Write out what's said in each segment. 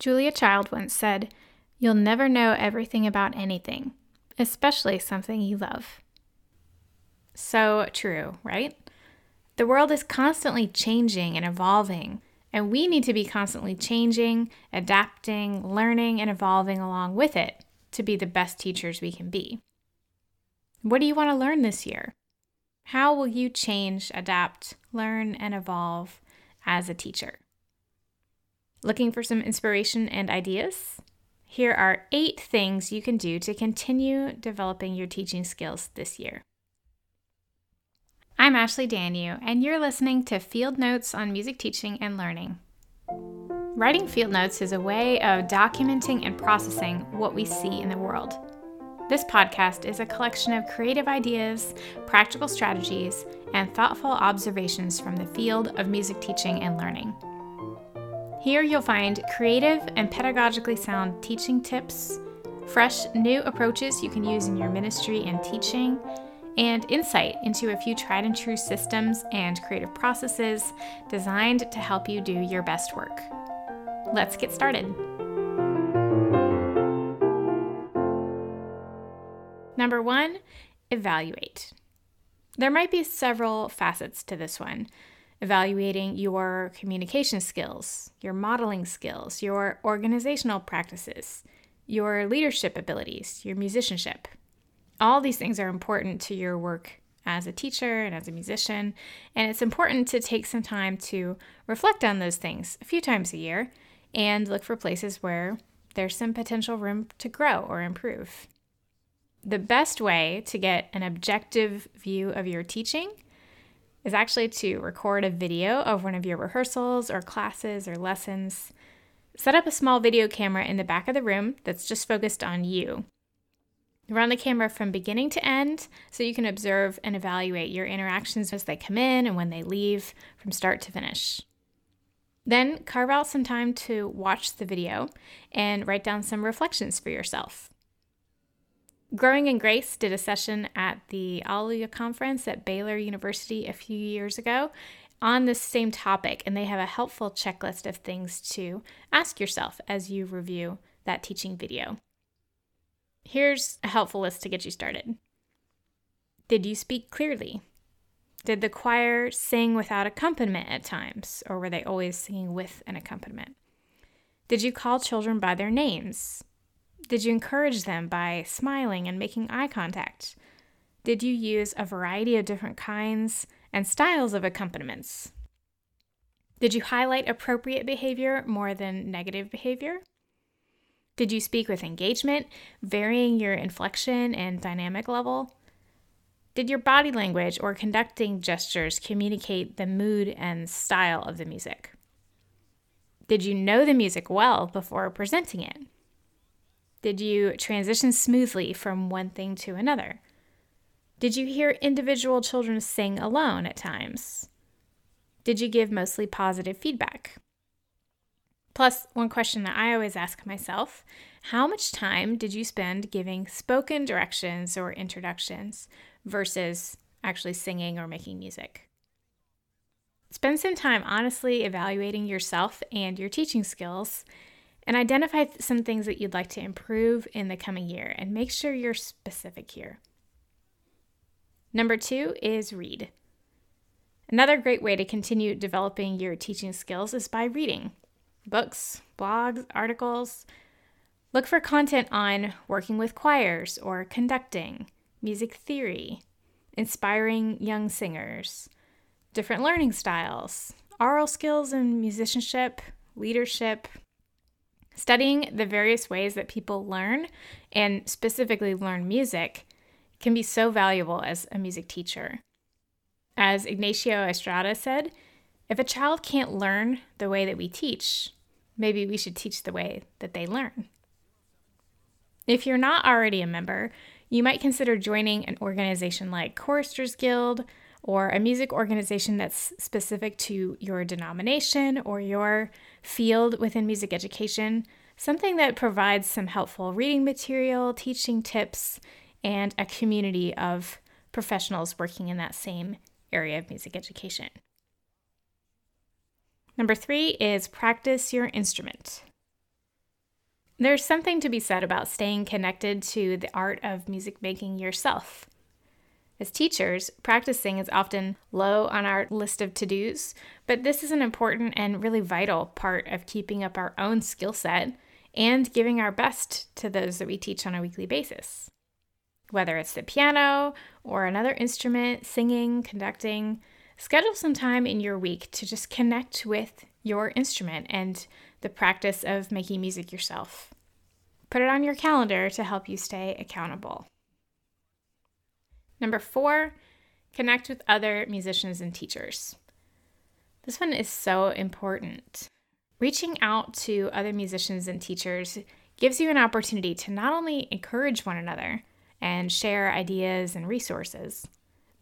Julia Child once said, You'll never know everything about anything, especially something you love. So true, right? The world is constantly changing and evolving, and we need to be constantly changing, adapting, learning, and evolving along with it to be the best teachers we can be. What do you want to learn this year? How will you change, adapt, learn, and evolve as a teacher? Looking for some inspiration and ideas? Here are eight things you can do to continue developing your teaching skills this year. I'm Ashley Danyew, and you're listening to Field Notes on Music Teaching and Learning. Writing field notes is a way of documenting and processing what we see in the world. This podcast is a collection of creative ideas, practical strategies, and thoughtful observations from the field of music teaching and learning. Here you'll find creative and pedagogically sound teaching tips, fresh new approaches you can use in your ministry and teaching, and insight into a few tried and true systems and creative processes designed to help you do your best work. Let's get started. Number one, evaluate. There might be several facets to this one evaluating your communication skills, your modeling skills, your organizational practices, your leadership abilities, your musicianship. All these things are important to your work as a teacher and as a musician, and it's important to take some time to reflect on those things a few times a year and look for places where there's some potential room to grow or improve. The best way to get an objective view of your teaching is actually to record a video of one of your rehearsals or classes or lessons. Set up a small video camera in the back of the room that's just focused on you. Run the camera from beginning to end so you can observe and evaluate your interactions as they come in and when they leave from start to finish. Then carve out some time to watch the video and write down some reflections for yourself. Growing in Grace did a session at the Alleluia conference at Baylor University a few years ago on this same topic, and they have a helpful checklist of things to ask yourself as you review that teaching video. Here's a helpful list to get you started. Did you speak clearly? Did the choir sing without accompaniment at times, or were they always singing with an accompaniment? Did you call children by their names? Did you encourage them by smiling and making eye contact? Did you use a variety of different kinds and styles of accompaniments? Did you highlight appropriate behavior more than negative behavior? Did you speak with engagement, varying your inflection and dynamic level? Did your body language or conducting gestures communicate the mood and style of the music? Did you know the music well before presenting it? Did you transition smoothly from one thing to another? Did you hear individual children sing alone at times? Did you give mostly positive feedback? Plus, one question that I always ask myself how much time did you spend giving spoken directions or introductions versus actually singing or making music? Spend some time honestly evaluating yourself and your teaching skills and identify some things that you'd like to improve in the coming year and make sure you're specific here. Number two is read. Another great way to continue developing your teaching skills is by reading books, blogs, articles. Look for content on working with choirs or conducting, music theory, inspiring young singers, different learning styles, aural skills and musicianship, leadership, Studying the various ways that people learn, and specifically learn music, can be so valuable as a music teacher. As Ignacio Estrada said, if a child can't learn the way that we teach, maybe we should teach the way that they learn. If you're not already a member, you might consider joining an organization like Choristers Guild or a music organization that's specific to your denomination or your field within music education, something that provides some helpful reading material, teaching tips, and a community of professionals working in that same area of music education. Number three is practice your instrument. There's something to be said about staying connected to the art of music making yourself. As teachers, practicing is often low on our list of to dos, but this is an important and really vital part of keeping up our own skill set and giving our best to those that we teach on a weekly basis. Whether it's the piano or another instrument, singing, conducting, schedule some time in your week to just connect with your instrument and the practice of making music yourself. Put it on your calendar to help you stay accountable. Number four, connect with other musicians and teachers. This one is so important. Reaching out to other musicians and teachers gives you an opportunity to not only encourage one another and share ideas and resources,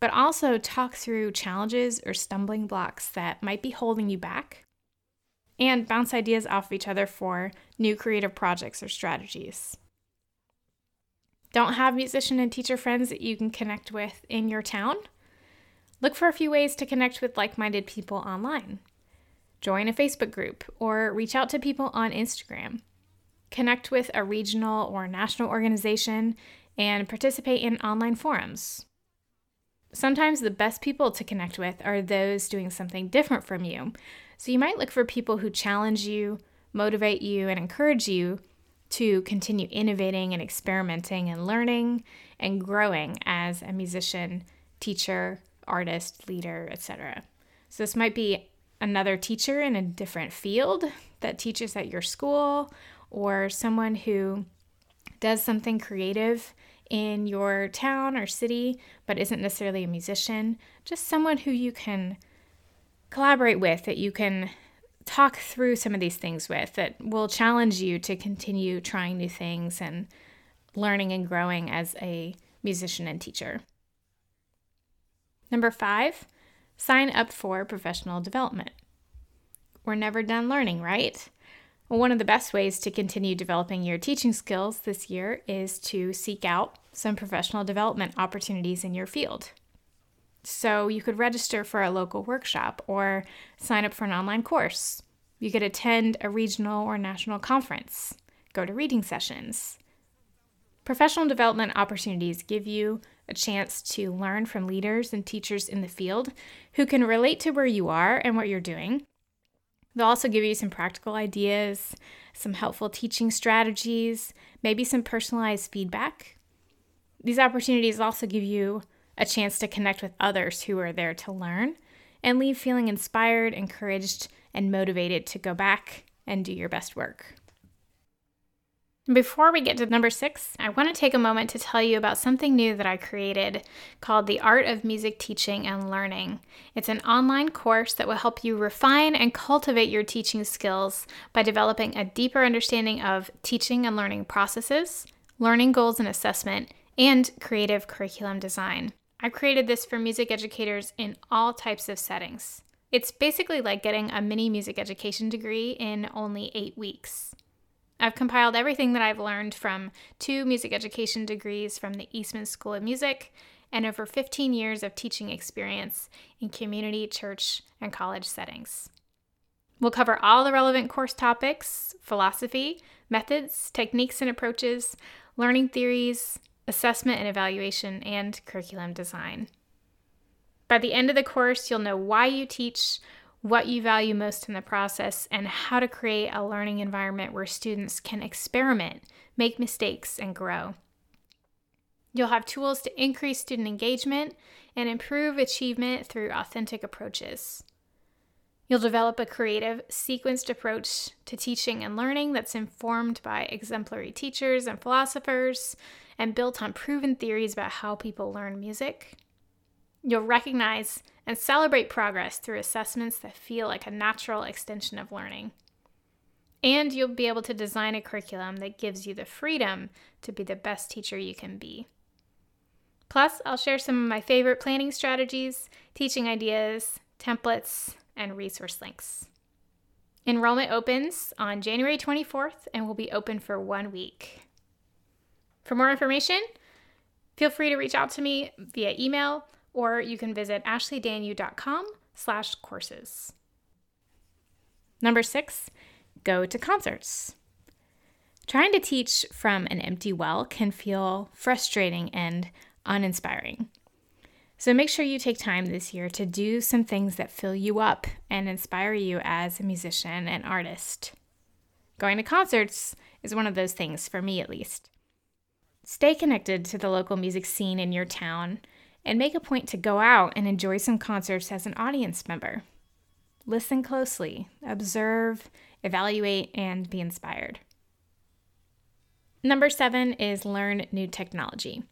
but also talk through challenges or stumbling blocks that might be holding you back and bounce ideas off of each other for new creative projects or strategies. Don't have musician and teacher friends that you can connect with in your town? Look for a few ways to connect with like minded people online. Join a Facebook group or reach out to people on Instagram. Connect with a regional or national organization and participate in online forums. Sometimes the best people to connect with are those doing something different from you. So you might look for people who challenge you, motivate you, and encourage you to continue innovating and experimenting and learning and growing as a musician, teacher, artist, leader, etc. So this might be another teacher in a different field that teaches at your school or someone who does something creative in your town or city but isn't necessarily a musician, just someone who you can collaborate with, that you can talk through some of these things with, that will challenge you to continue trying new things and learning and growing as a musician and teacher. Number five, sign up for professional development. We're never done learning, right? Well, one of the best ways to continue developing your teaching skills this year is to seek out some professional development opportunities in your field. So you could register for a local workshop or sign up for an online course. You could attend a regional or national conference, go to reading sessions. Professional development opportunities give you a chance to learn from leaders and teachers in the field who can relate to where you are and what you're doing. They'll also give you some practical ideas, some helpful teaching strategies, maybe some personalized feedback. These opportunities also give you a chance to connect with others who are there to learn and leave feeling inspired, encouraged, and motivated to go back and do your best work. Before we get to number six, I want to take a moment to tell you about something new that I created called The Art of Music Teaching and Learning. It's an online course that will help you refine and cultivate your teaching skills by developing a deeper understanding of teaching and learning processes, learning goals and assessment, and creative curriculum design. I've created this for music educators in all types of settings. It's basically like getting a mini music education degree in only eight weeks. I've compiled everything that I've learned from two music education degrees from the Eastman School of Music and over 15 years of teaching experience in community, church, and college settings. We'll cover all the relevant course topics philosophy, methods, techniques and approaches, learning theories, assessment and evaluation, and curriculum design. By the end of the course, you'll know why you teach, what you value most in the process, and how to create a learning environment where students can experiment, make mistakes, and grow. You'll have tools to increase student engagement and improve achievement through authentic approaches. You'll develop a creative, sequenced approach to teaching and learning that's informed by exemplary teachers and philosophers and built on proven theories about how people learn music. You'll recognize and celebrate progress through assessments that feel like a natural extension of learning. And you'll be able to design a curriculum that gives you the freedom to be the best teacher you can be. Plus, I'll share some of my favorite planning strategies, teaching ideas, templates, and resource links. Enrollment opens on January 24th and will be open for one week. For more information, feel free to reach out to me via email or you can visit ashleydanyew.com slash courses. Number six, go to concerts. Trying to teach from an empty well can feel frustrating and uninspiring. So make sure you take time this year to do some things that fill you up and inspire you as a musician and artist. Going to concerts is one of those things, for me at least. Stay connected to the local music scene in your town and make a point to go out and enjoy some concerts as an audience member. Listen closely, observe, evaluate, and be inspired. Number seven is learn new technology.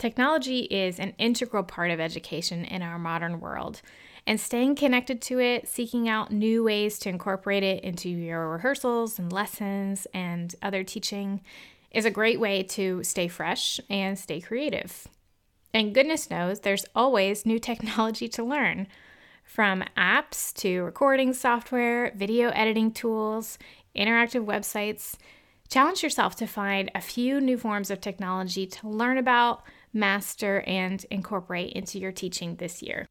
Technology is an integral part of education in our modern world, and staying connected to it, seeking out new ways to incorporate it into your rehearsals and lessons and other teaching, is a great way to stay fresh and stay creative. And goodness knows, there's always new technology to learn. From apps to recording software, video editing tools, interactive websites, challenge yourself to find a few new forms of technology to learn about, master, and incorporate into your teaching this year.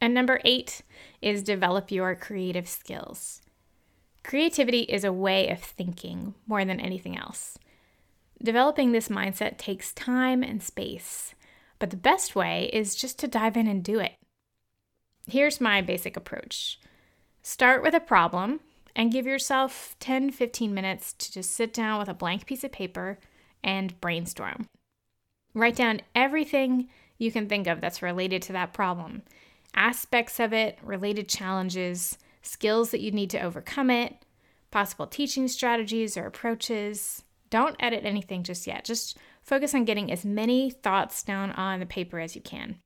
And number eight is develop your creative skills. Creativity is a way of thinking more than anything else. Developing this mindset takes time and space, but the best way is just to dive in and do it. Here's my basic approach start with a problem and give yourself 10 15 minutes to just sit down with a blank piece of paper and brainstorm. Write down everything you can think of that's related to that problem, aspects of it, related challenges, skills that you need to overcome it, possible teaching strategies or approaches. Don't edit anything just yet. Just focus on getting as many thoughts down on the paper as you can.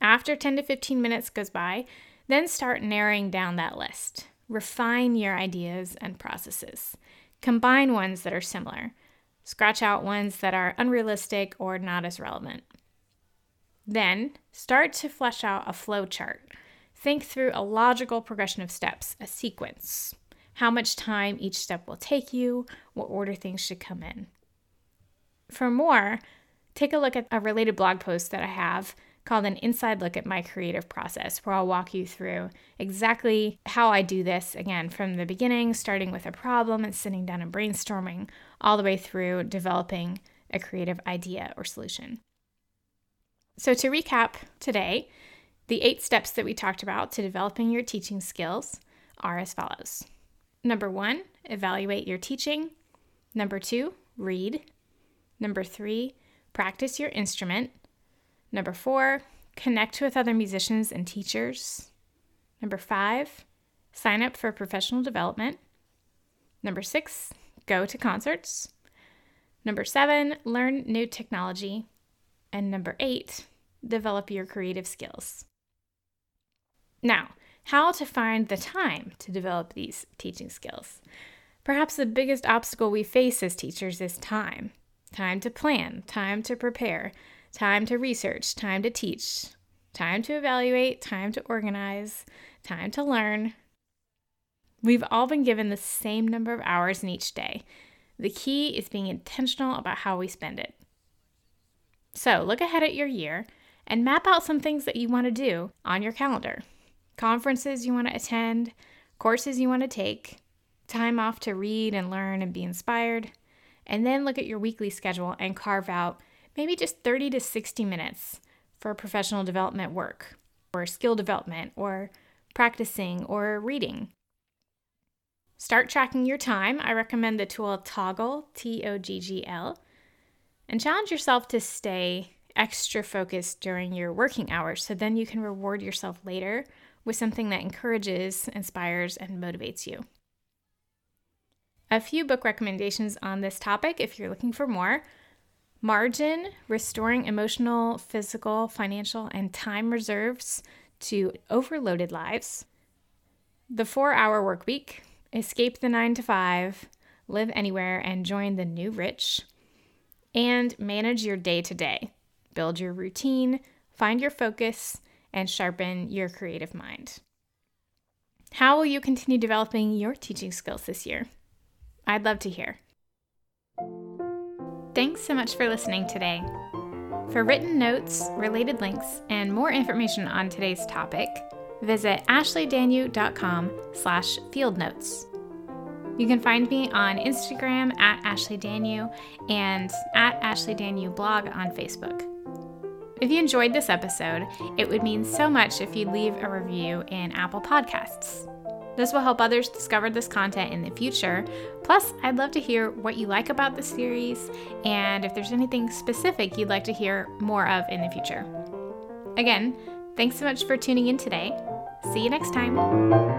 After 10 to 15 minutes goes by, then start narrowing down that list. Refine your ideas and processes. Combine ones that are similar. Scratch out ones that are unrealistic or not as relevant. Then start to flesh out a flow chart. Think through a logical progression of steps, a sequence. How much time each step will take you, what order things should come in. For more, take a look at a related blog post that I have called an inside look at my creative process, where I'll walk you through exactly how I do this again from the beginning, starting with a problem and sitting down and brainstorming, all the way through developing a creative idea or solution. So, to recap today, the eight steps that we talked about to developing your teaching skills are as follows Number one, evaluate your teaching. Number two, read. Number three, practice your instrument. Number four, connect with other musicians and teachers. Number five, sign up for professional development. Number six, go to concerts. Number seven, learn new technology. And number eight, develop your creative skills. Now, how to find the time to develop these teaching skills. Perhaps the biggest obstacle we face as teachers is time time to plan, time to prepare, time to research, time to teach, time to evaluate, time to organize, time to learn. We've all been given the same number of hours in each day. The key is being intentional about how we spend it. So look ahead at your year and map out some things that you want to do on your calendar conferences you want to attend, courses you want to take, time off to read and learn and be inspired. And then look at your weekly schedule and carve out maybe just 30 to 60 minutes for professional development work or skill development or practicing or reading. Start tracking your time. I recommend the tool Toggl, T O G G L, and challenge yourself to stay extra focused during your working hours so then you can reward yourself later with something that encourages, inspires, and motivates you. A few book recommendations on this topic if you're looking for more. Margin, Restoring Emotional, Physical, Financial, and Time Reserves to Overloaded Lives. The Four Hour Work Week, Escape the 9 to 5, Live Anywhere, and Join the New Rich. And manage your day to day. Build your routine, find your focus, and sharpen your creative mind. How will you continue developing your teaching skills this year? I'd love to hear. Thanks so much for listening today. For written notes, related links, and more information on today's topic, visit ashleydanyew.com slash field notes. You can find me on Instagram at Ashley Danyew and at Ashley Danyew blog on Facebook. If you enjoyed this episode, it would mean so much if you'd leave a review in Apple Podcasts. This will help others discover this content in the future. Plus, I'd love to hear what you like about the series and if there's anything specific you'd like to hear more of in the future. Again, thanks so much for tuning in today. See you next time.